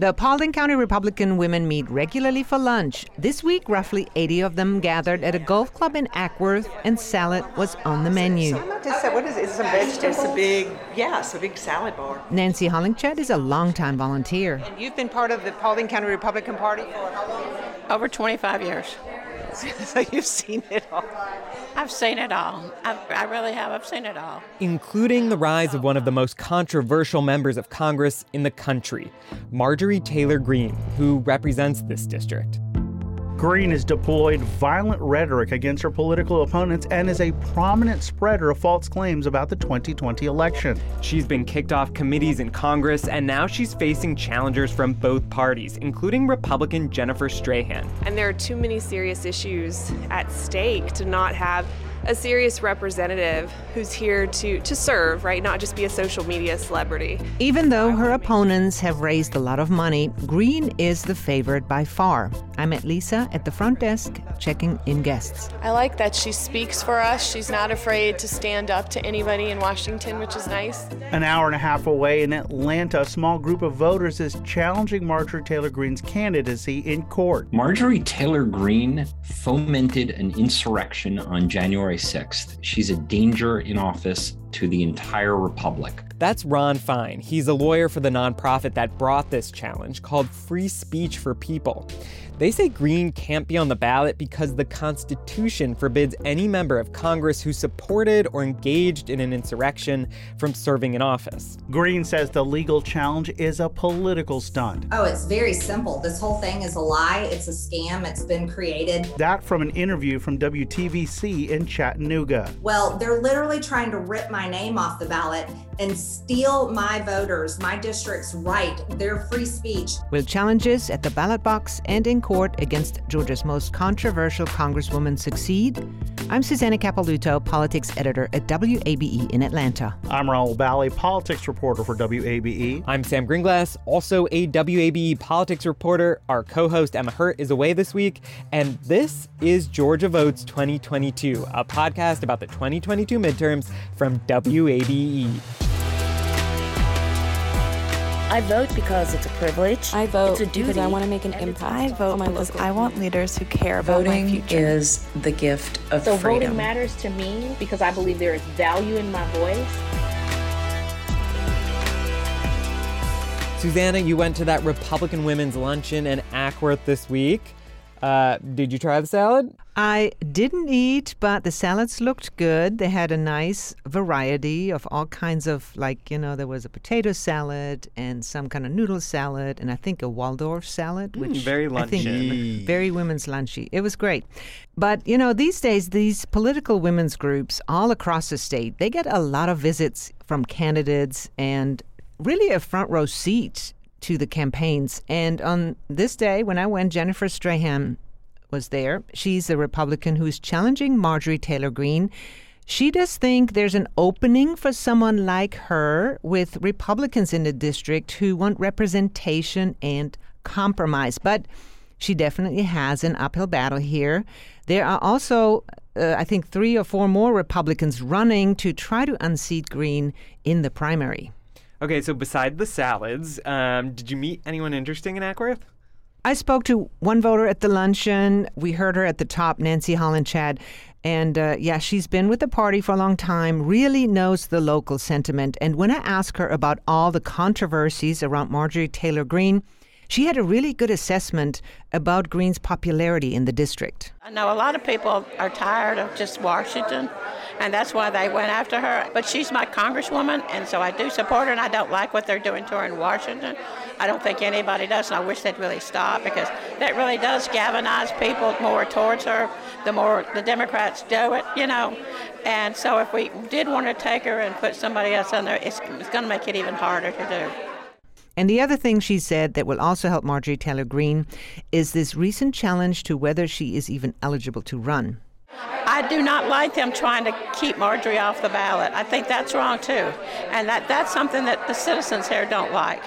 The Paulding County Republican women meet regularly for lunch. This week, roughly 80 of them gathered at a golf club in Acworth, and salad was on the menu. So what is it? Is it some vegetables? It's a big, yeah, it's a big salad bar. Nancy Hollingched is a longtime volunteer. And you've been part of the Paulding County Republican Party for how long? Over 25 years. so you've seen it all. I've seen it all. I've, I really have. I've seen it all. Including the rise of one of the most controversial members of Congress in the country, Marjorie Taylor Greene, who represents this district. Greene has deployed violent rhetoric against her political opponents and is a prominent spreader of false claims about the 2020 election. She's been kicked off committees in Congress, and now she's facing challengers from both parties, including Republican Jennifer Strahan. And there are too many serious issues at stake to not have a serious representative who's here to, to serve, right? Not just be a social media celebrity. Even though her opponents have raised a lot of money, Greene is the favorite by far. I met Lisa at the front desk checking in guests. I like that she speaks for us. She's not afraid to stand up to anybody in Washington, which is nice. An hour and a half away in Atlanta, a small group of voters is challenging Marjorie Taylor Greene's candidacy in court. Marjorie Taylor Greene fomented an insurrection on January January 6th. She's a danger in office to the entire republic. That's Ron Fein. He's a lawyer for the nonprofit that brought this challenge called Free Speech for People. They say Greene can't be on the ballot because the Constitution forbids any member of Congress who supported or engaged in an insurrection from serving in office. Greene says the legal challenge is a political stunt. Oh, it's very simple. This whole thing is a lie, it's a scam, it's been created. That from an interview from WTVC in Chattanooga. Well, they're literally trying to rip my name off the ballot and steal my voters, my district's right, their free speech. Will challenges at the ballot box and in court against Georgia's most controversial Congresswoman succeed? I'm Susanna Capelouto, politics editor at WABE in Atlanta. I'm Rahul Bali, politics reporter for WABE. I'm Sam Gringlas, also a WABE politics reporter. Our co host Emma Hurt is away this week. And this is Georgia Votes 2022, a podcast about the 2022 midterms from WABE. I vote because it's a privilege. I vote it's a duty, because I want to make an impact. I vote because I want leaders who care about voting my future. is the gift of so freedom. voting matters to me because I believe there is value in my voice. Susanna, you went to that Republican women's luncheon in Acworth this week. Uh, did you try the salad? I didn't eat, but the salads looked good. They had a nice variety of all kinds of, like, you know, there was a potato salad and some kind of noodle salad, and I think a Waldorf salad, which mm, very lunchy. I think very women's lunchy. It was great. But, you know, these days, these political women's groups all across the state, they get a lot of visits from candidates and really a front row seat to the campaigns. And on this day, when I went, Jennifer Strahan was there. She's a Republican who's challenging Marjorie Taylor Greene. She does think there's an opening for someone like her with Republicans in the district who want representation and compromise. But she definitely has an uphill battle here. There are also, uh, I think, three or four more Republicans running to try to unseat Greene in the primary. Okay, so beside the salads, um, did you meet anyone interesting in Acworth? I spoke to one voter at the luncheon. We heard her at the top, Nancy Hollingched. And uh, yeah, she's been with the party for a long time, really knows the local sentiment. And when I asked her about all the controversies around Marjorie Taylor Greene, she had a really good assessment about Greene's popularity in the district. I know a lot of people are tired of just Washington, and that's why they went after her. But she's my congresswoman, and so I do support her, and I don't like what they're doing to her in Washington. I don't think anybody does, and I wish they'd really stop because that really does galvanize people more towards her. The more the Democrats do it, you know. And so if we did want to take her and put somebody else in there, it's, it's going to make it even harder to do. And the other thing she said that will also help Marjorie Taylor Greene is this recent challenge to whether she is even eligible to run. I do not like them trying to keep Marjorie off the ballot. I think that's wrong too. And that, that's something that the citizens here don't like.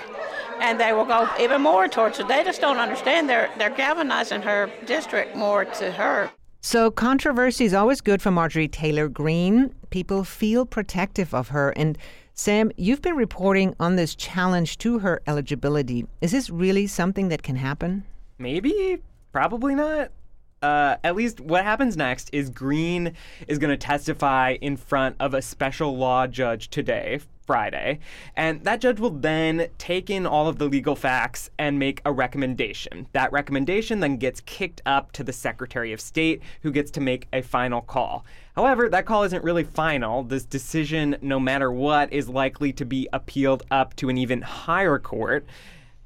And they will go even more towards her. They just don't understand. They're, they're galvanizing her district more to her. So controversy is always good for Marjorie Taylor Greene. People feel protective of her. And Sam, you've been reporting on this challenge to her eligibility. Is this really something that can happen? Maybe, probably not. Uh, at least what happens next is Greene is going to testify in front of a special law judge today, Friday, and that judge will then take in all of the legal facts and make a recommendation. That recommendation then gets kicked up to the Secretary of State, who gets to make a final call. However, that call isn't really final. This decision, no matter what, is likely to be appealed up to an even higher court.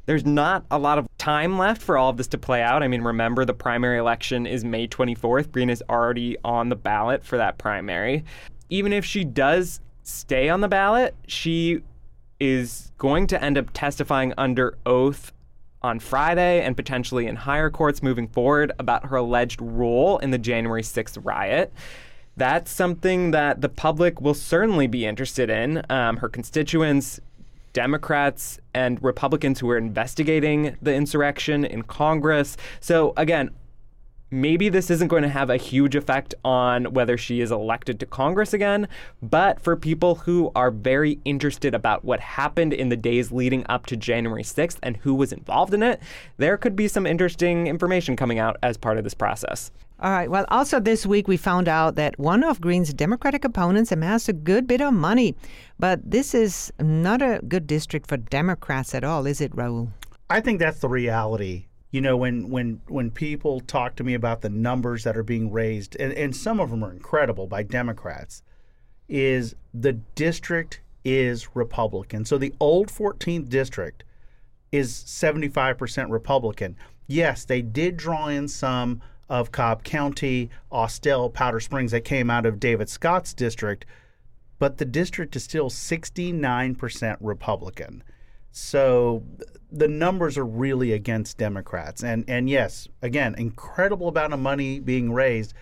There's not a lot of time left for all of this to play out. I mean, remember the primary election is May 24th. Greene is already on the ballot for that primary. Even if she does stay on the ballot, she is going to end up testifying under oath on Friday and potentially in higher courts moving forward about her alleged role in the January 6th riot. That's something that the public will certainly be interested in. Um, her constituents, Democrats and Republicans who are investigating the insurrection in Congress. So, again, maybe this isn't going to have a huge effect on whether she is elected to Congress again, but for people who are very interested about what happened in the days leading up to January 6th and who was involved in it, there could be some interesting information coming out as part of this process. All right. Well, also this week we found out that one of Greene's Democratic opponents amassed a good bit of money. But this is not a good district for Democrats at all, is it, Rahul? I think that's the reality. You know, when when when people talk to me about the numbers that are being raised, and, and some of them are incredible by Democrats, is the district is Republican. So the old 14th district is 75% Republican. Yes, they did draw in some of Cobb County, Austell, Powder Springs that came out of David Scott's district, but the district is still 69% Republican. So the numbers are really against Democrats. And and yes, again, incredible amount of money being raised,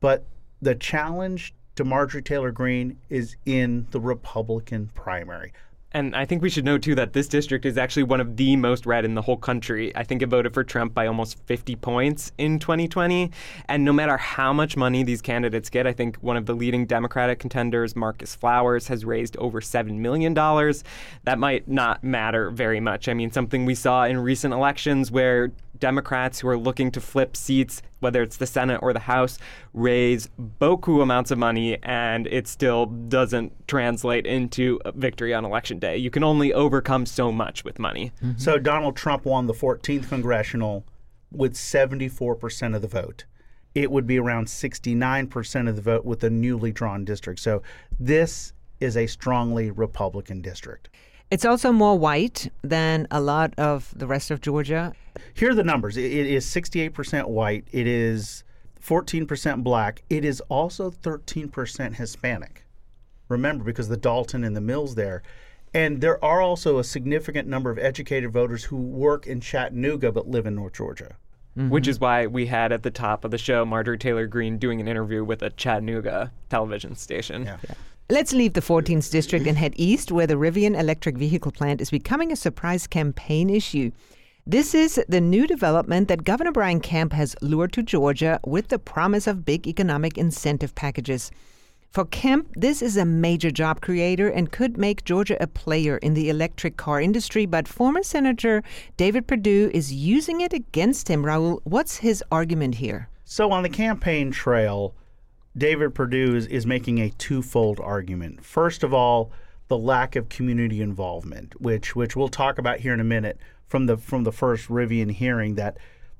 but the challenge to Marjorie Taylor Greene is in the Republican primary. And I think we should know too that this district is actually one of the most red in the whole country. I think it voted for Trump by almost 50 points in 2020. And no matter how much money these candidates get, I think one of the leading Democratic contenders, Marcus Flowers, has raised over $7 million. That might not matter very much. I mean, something we saw in recent elections where Democrats who are looking to flip seats, whether it's the Senate or the House, raise boku amounts of money, and it still doesn't translate into a victory on election day. You can only overcome so much with money. Mm-hmm. So Donald Trump won the 14th congressional with 74% of the vote. It would be around 69% of the vote with the newly drawn district. So this is a strongly Republican district. It's also more white than a lot of the rest of Georgia. Here are the numbers it is 68% white, it is 14% black, it is also 13% Hispanic. Remember, because the Dalton and the Mills there. And there are also a significant number of educated voters who work in Chattanooga but live in North Georgia. Mm-hmm. Which is why we had at the top of the show Marjorie Taylor Greene doing an interview with a Chattanooga television station. Yeah. Yeah. Let's leave the 14th district and head east, where the Rivian electric vehicle plant is becoming a surprise campaign issue. This is the new development that Governor Brian Kemp has lured to Georgia with the promise of big economic incentive packages. For Kemp, this is a major job creator and could make Georgia a player in the electric car industry, but former Senator David Perdue is using it against him. Rahul, what's his argument here? So, on the campaign trail, David Perdue is, is making a twofold argument. First of all, the lack of community involvement, which which we'll talk about here in a minute from the from the first Rivian hearing that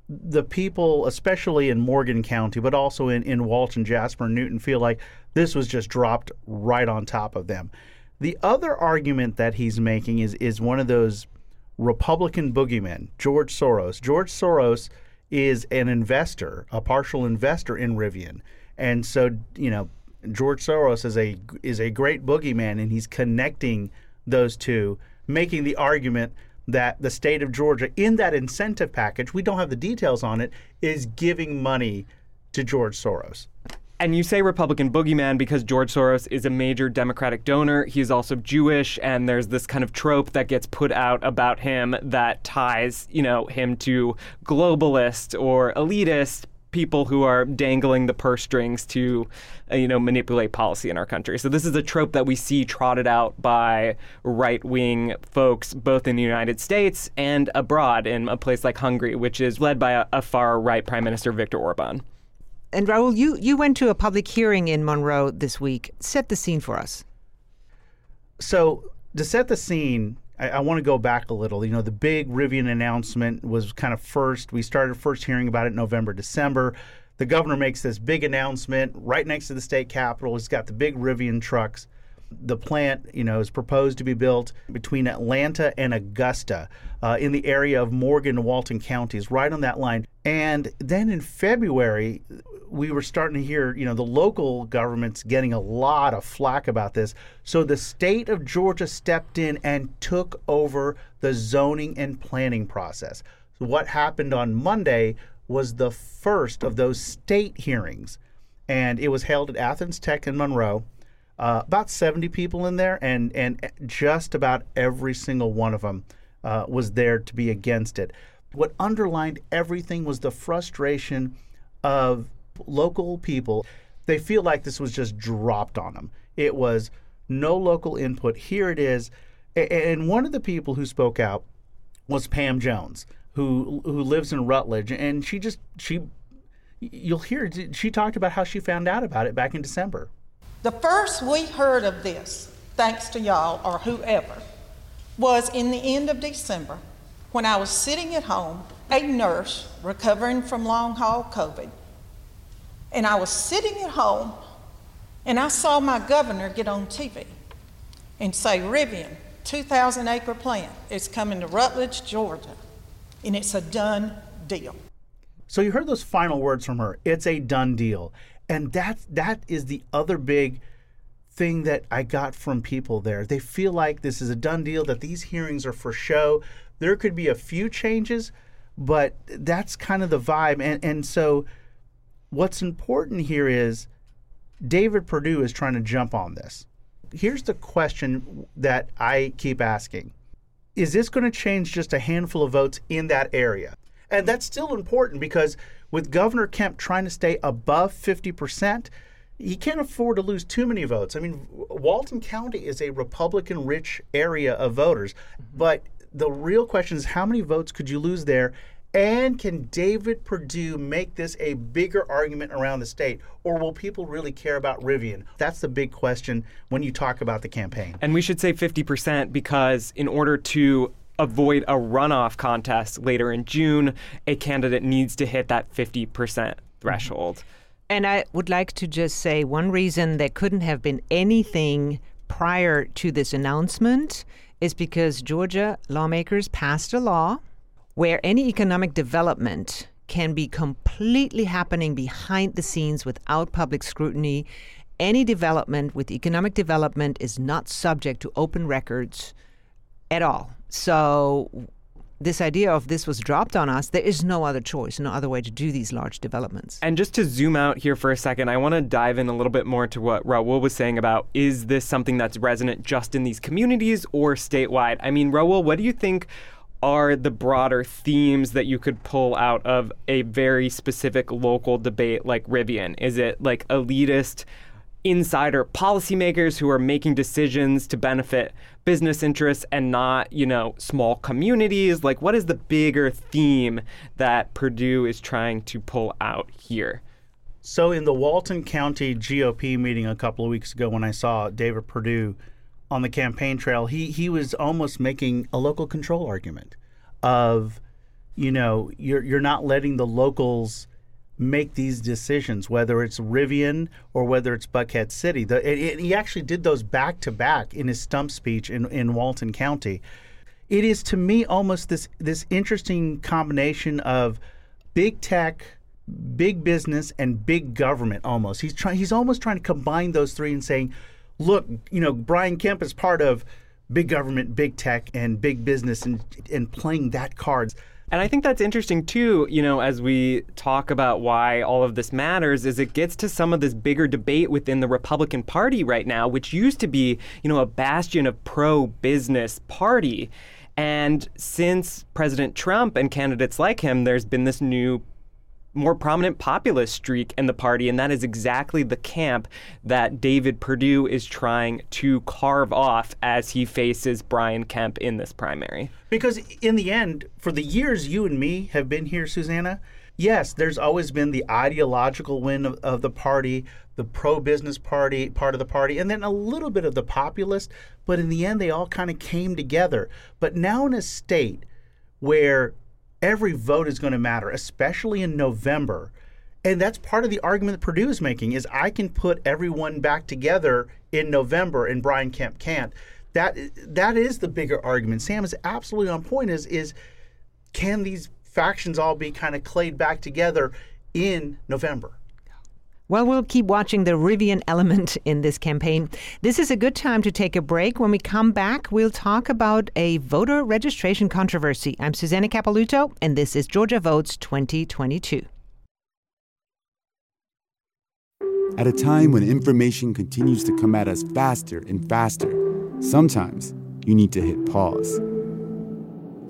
the people, especially in Morgan County, but also in, in Walton, Jasper, and Newton, feel like this was just dropped right on top of them. The other argument that he's making is is one of those Republican boogeymen, George Soros. George Soros is an investor, a partial investor in Rivian. And so, you know, George Soros is a is a great boogeyman, and he's connecting those two, making the argument that the state of Georgia, in that incentive package, we don't have the details on it, is giving money to George Soros. And you say Republican boogeyman because George Soros is a major Democratic donor. He's also Jewish, and there's this kind of trope that gets put out about him that ties, you know, him to globalist or elitist people who are dangling the purse strings to, uh, you know, manipulate policy in our country. So this is a trope that we see trotted out by right-wing folks, both in the United States and abroad, in a place like Hungary, which is led by a, a far-right Prime Minister Viktor Orban. And Rahul, you, you went to a public hearing in Monroe this week. Set the scene for us. So to set the scene, I, I want to go back a little. You know, the big Rivian announcement was kind of first. We started first hearing about it in November, December. The governor makes this big announcement right next to the state capitol. He's got the big Rivian trucks. The plant, you know, is proposed to be built between Atlanta and Augusta, uh, in the area of Morgan and Walton counties, right on that line. And then in February, we were starting to hear, you know, the local government's getting a lot of flack about this. So the state of Georgia stepped in and took over the zoning and planning process. So what happened on Monday was the first of those state hearings, and it was held at Athens Tech in Monroe. Uh, about 70 people in there, and and just about every single one of them uh, was there to be against it. What underlined everything was the frustration of local people. They feel like this was just dropped on them. It was no local input. Here it is. And one of the people who spoke out was Pam Jones, who who lives in Rutledge, and she just she you'll hear she talked about how she found out about it back in December. The first we heard of this, thanks to y'all or whoever, was in the end of December when I was sitting at home, a nurse recovering from long haul COVID. And I was sitting at home and I saw my governor get on TV and say, Rivian, 2,000 acre plant is coming to Rutledge, Georgia, and it's a done deal. So you heard those final words from her. It's a done deal. And that that is the other big thing that I got from people there. They feel like this is a done deal, that these hearings are for show. There could be a few changes, but that's kind of the vibe. And and so what's important here is David Perdue is trying to jump on this. Here's the question that I keep asking. Is this going to change just a handful of votes in that area? And that's still important because with Governor Kemp trying to stay above 50%, he can't afford to lose too many votes. I mean, Walton County is a Republican rich area of voters, mm-hmm. but the real question is how many votes could you lose there? And can David Perdue make this a bigger argument around the state? Or will people really care about Rivian? That's the big question when you talk about the campaign. And we should say 50% because in order to avoid a runoff contest later in June, a candidate needs to hit that 50% threshold. Mm-hmm. And I would like to just say one reason there couldn't have been anything prior to this announcement is because Georgia lawmakers passed a law where any economic development can be completely happening behind the scenes without public scrutiny. Any development with economic development is not subject to open records at all. So this idea of this was dropped on us, there is no other choice, no other way to do these large developments. And just to zoom out here for a second, I want to dive in a little bit more to what Rahul was saying about is this something that's resonant just in these communities or statewide? I mean, Rahul, what do you think are the broader themes that you could pull out of a very specific local debate like Rivian? Is it like elitist insider policymakers who are making decisions to benefit business interests and not, you know, small communities? Like what is the bigger theme that Perdue is trying to pull out here? So in the Walton County GOP meeting a couple of weeks ago when I saw David Perdue on the campaign trail, he he was almost making a local control argument of, you know, you're you're not letting the locals make these decisions, whether it's Rivian or whether it's Buckhead City. The, it, it, he actually did those back to back in his stump speech in, in Walton County. It is to me almost this this interesting combination of big tech, big business, and big government. Almost he's trying. He's almost trying to combine those three and saying look, you know, Brian Kemp is part of big government, big tech, and big business, and and playing that card. And I think that's interesting too, you know, as we talk about why all of this matters, is it gets to some of this bigger debate within the Republican Party right now, which used to be, you know, a bastion of pro business party. And since President Trump and candidates like him, there's been this new more prominent populist streak in the party, and that is exactly the camp that David Perdue is trying to carve off as he faces Brian Kemp in this primary. Because in the end, for the years you and me have been here, Susanna, yes, there's always been the ideological wing of, of the party, the pro business party part of the party, and then a little bit of the populist. But in the end, they all kind of came together. But now in a state where every vote is going to matter, especially in November. And that's part of the argument that Perdue is making is I can put everyone back together in November and Brian Kemp can't. That that is the bigger argument. Sam is absolutely on point is is can these factions all be kind of clayed back together in November? Well, we'll keep watching the Rivian element in this campaign. This is a good time to take a break. When we come back, we'll talk about a voter registration controversy. I'm Susanna Capelouto, and this is Georgia Votes 2022. At a time when information continues to come at us faster and faster, sometimes you need to hit pause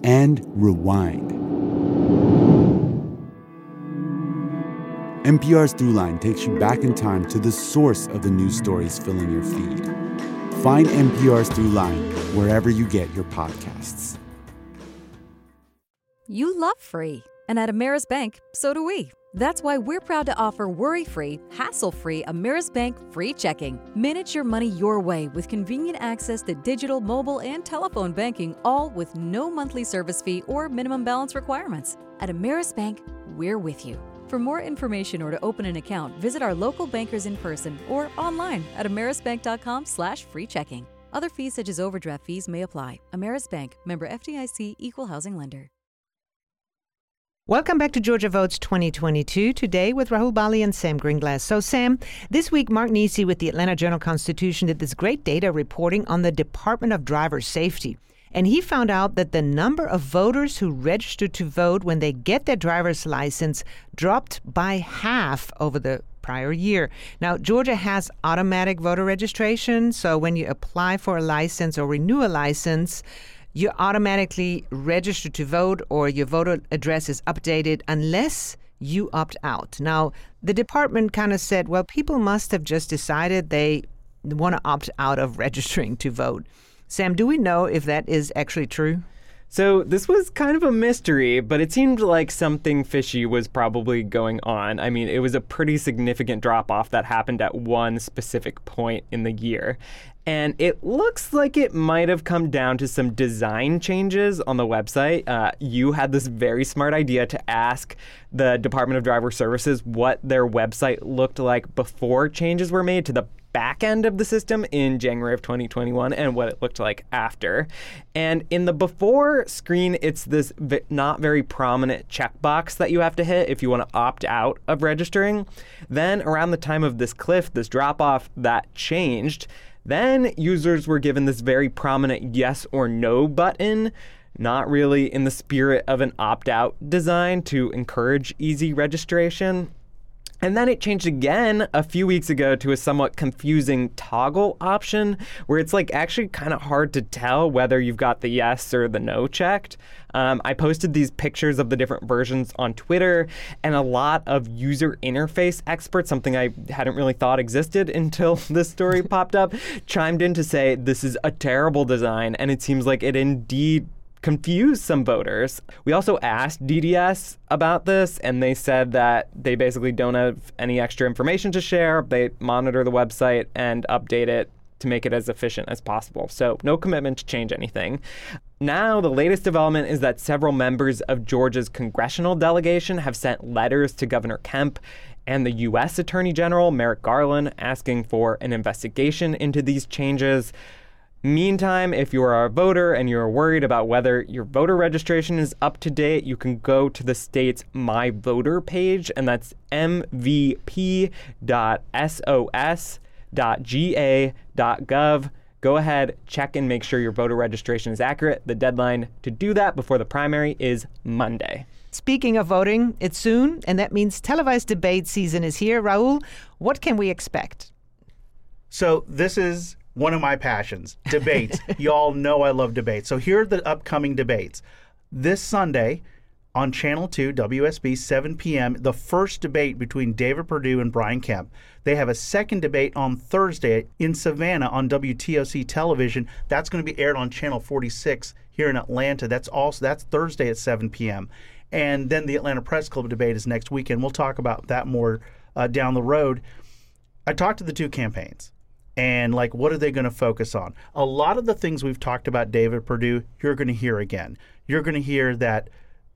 and rewind NPR's Throughline takes you back in time to the source of the news stories filling your feed. Find NPR's Throughline wherever you get your podcasts. You love free, and at Ameris Bank, so do we. That's why we're proud to offer worry free, hassle free Ameris Bank free checking. Manage your money your way with convenient access to digital, mobile, and telephone banking, all with no monthly service fee or minimum balance requirements. At Ameris Bank, we're with you. For more information or to open an account, visit our local bankers in person or online at amerisbank.com slash free checking. Other fees such as overdraft fees may apply. Ameris Bank, member FDIC, equal housing lender. Welcome back to Georgia Votes 2022. Today with Rahul Bali and Sam Gringlas. So, Sam, this week Mark Niesse with the Atlanta Journal Constitution did this great data reporting on the Department of Driver Safety. And he found out that the number of voters who registered to vote when they get their driver's license dropped by half over the prior year. Now, Georgia has automatic voter registration, so when you apply for a license or renew a license, you automatically register to vote or your voter address is updated unless you opt out. Now, the department kind of said, well, people must have just decided they want to opt out of registering to vote. Sam, do we know if that is actually true? So this was kind of a mystery, but it seemed like something fishy was probably going on. I mean, it was a pretty significant drop off that happened at one specific point in the year. And it looks like it might have come down to some design changes on the website. Uh, you had this very smart idea to ask the Department of Driver Services what their website looked like before changes were made to the back end of the system in January of 2021 and what it looked like after. And in the before screen, it's this v- not very prominent checkbox that you have to hit if you want to opt out of registering. Then, around the time of this cliff, this drop off, that changed. Then users were given this very prominent yes or no button not really in the spirit of an opt out design to encourage easy registration. And then it changed again a few weeks ago to a somewhat confusing toggle option where it's like actually kind of hard to tell whether you've got the yes or the no checked. Um, I posted these pictures of the different versions on Twitter, and a lot of user interface experts, something I hadn't really thought existed until this story popped up, chimed in to say this is a terrible design, and it seems like it indeed confused some voters. We also asked DDS about this, and they said that they basically don't have any extra information to share. They monitor the website and update it to make it as efficient as possible. So, no commitment to change anything. Now, the latest development is that several members of Georgia's congressional delegation have sent letters to Governor Kemp and the U.S. Attorney General Merrick Garland asking for an investigation into these changes. Meantime, if you are a voter and you're worried about whether your voter registration is up to date, you can go to the state's My Voter page, and that's mvp.sos.ga.gov. Go ahead, check and make sure your voter registration is accurate. The deadline to do that before the primary is Monday. Speaking of voting, it's soon, and that means televised debate season is here. Rahul, what can we expect? So, this is one of my passions debates. you all know I love debates. So here are the upcoming debates. This Sunday, on Channel 2, WSB, 7 p.m., the first debate between David Perdue and Brian Kemp. They have a second debate on Thursday in Savannah on WTOC television. That's going to be aired on Channel 46 here in Atlanta. That's also that's Thursday at 7 p.m. And then the Atlanta Press Club debate is next weekend. We'll talk about that more uh, down the road. I talked to the two campaigns and like what are they going to focus on? A lot of the things we've talked about David Perdue, you're going to hear again. You're going to hear that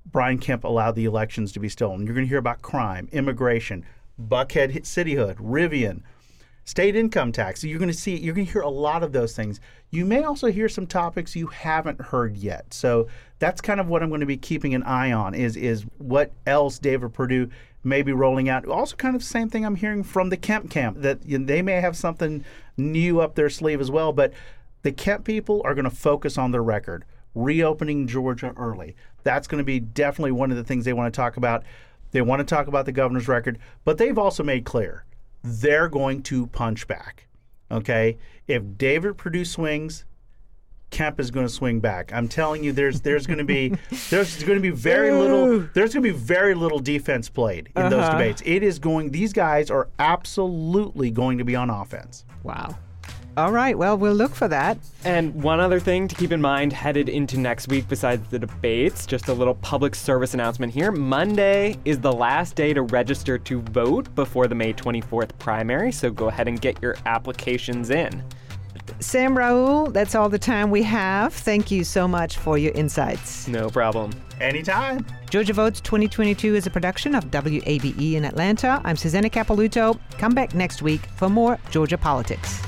Brian Kemp allowed the elections to be stolen. You're going to hear about crime, immigration, Buckhead cityhood, Rivian, state income tax. So you're going to see, you're going to hear a lot of those things. You may also hear some topics you haven't heard yet. So that's kind of what I'm going to be keeping an eye on. Is is what else David Perdue may be rolling out. Also, kind of the same thing I'm hearing from the Kemp camp that they may have something new up their sleeve as well. But the Kemp people are going to focus on their record, reopening Georgia early. That's going to be definitely one of the things they want to talk about. They want to talk about the governor's record, but they've also made clear they're going to punch back. Okay? If David Perdue swings, Kemp is going to swing back. I'm telling you, there's there's going to be there's going to be very little there's going to be very little defense played in those Uh-huh. debates. It is going. These guys are absolutely going to be on offense. Wow. All right. Well, we'll look for that. And one other thing to keep in mind headed into next week, besides the debates, just a little public service announcement here. Monday is the last day to register to vote before the May 24th primary, so go ahead and get your applications in. Sam Rahul, that's all the time we have. Thank you so much for your insights. No problem. Anytime. Georgia Votes 2022 is a production of WABE in Atlanta. I'm Susanna Capelouto. Come back next week for more Georgia politics.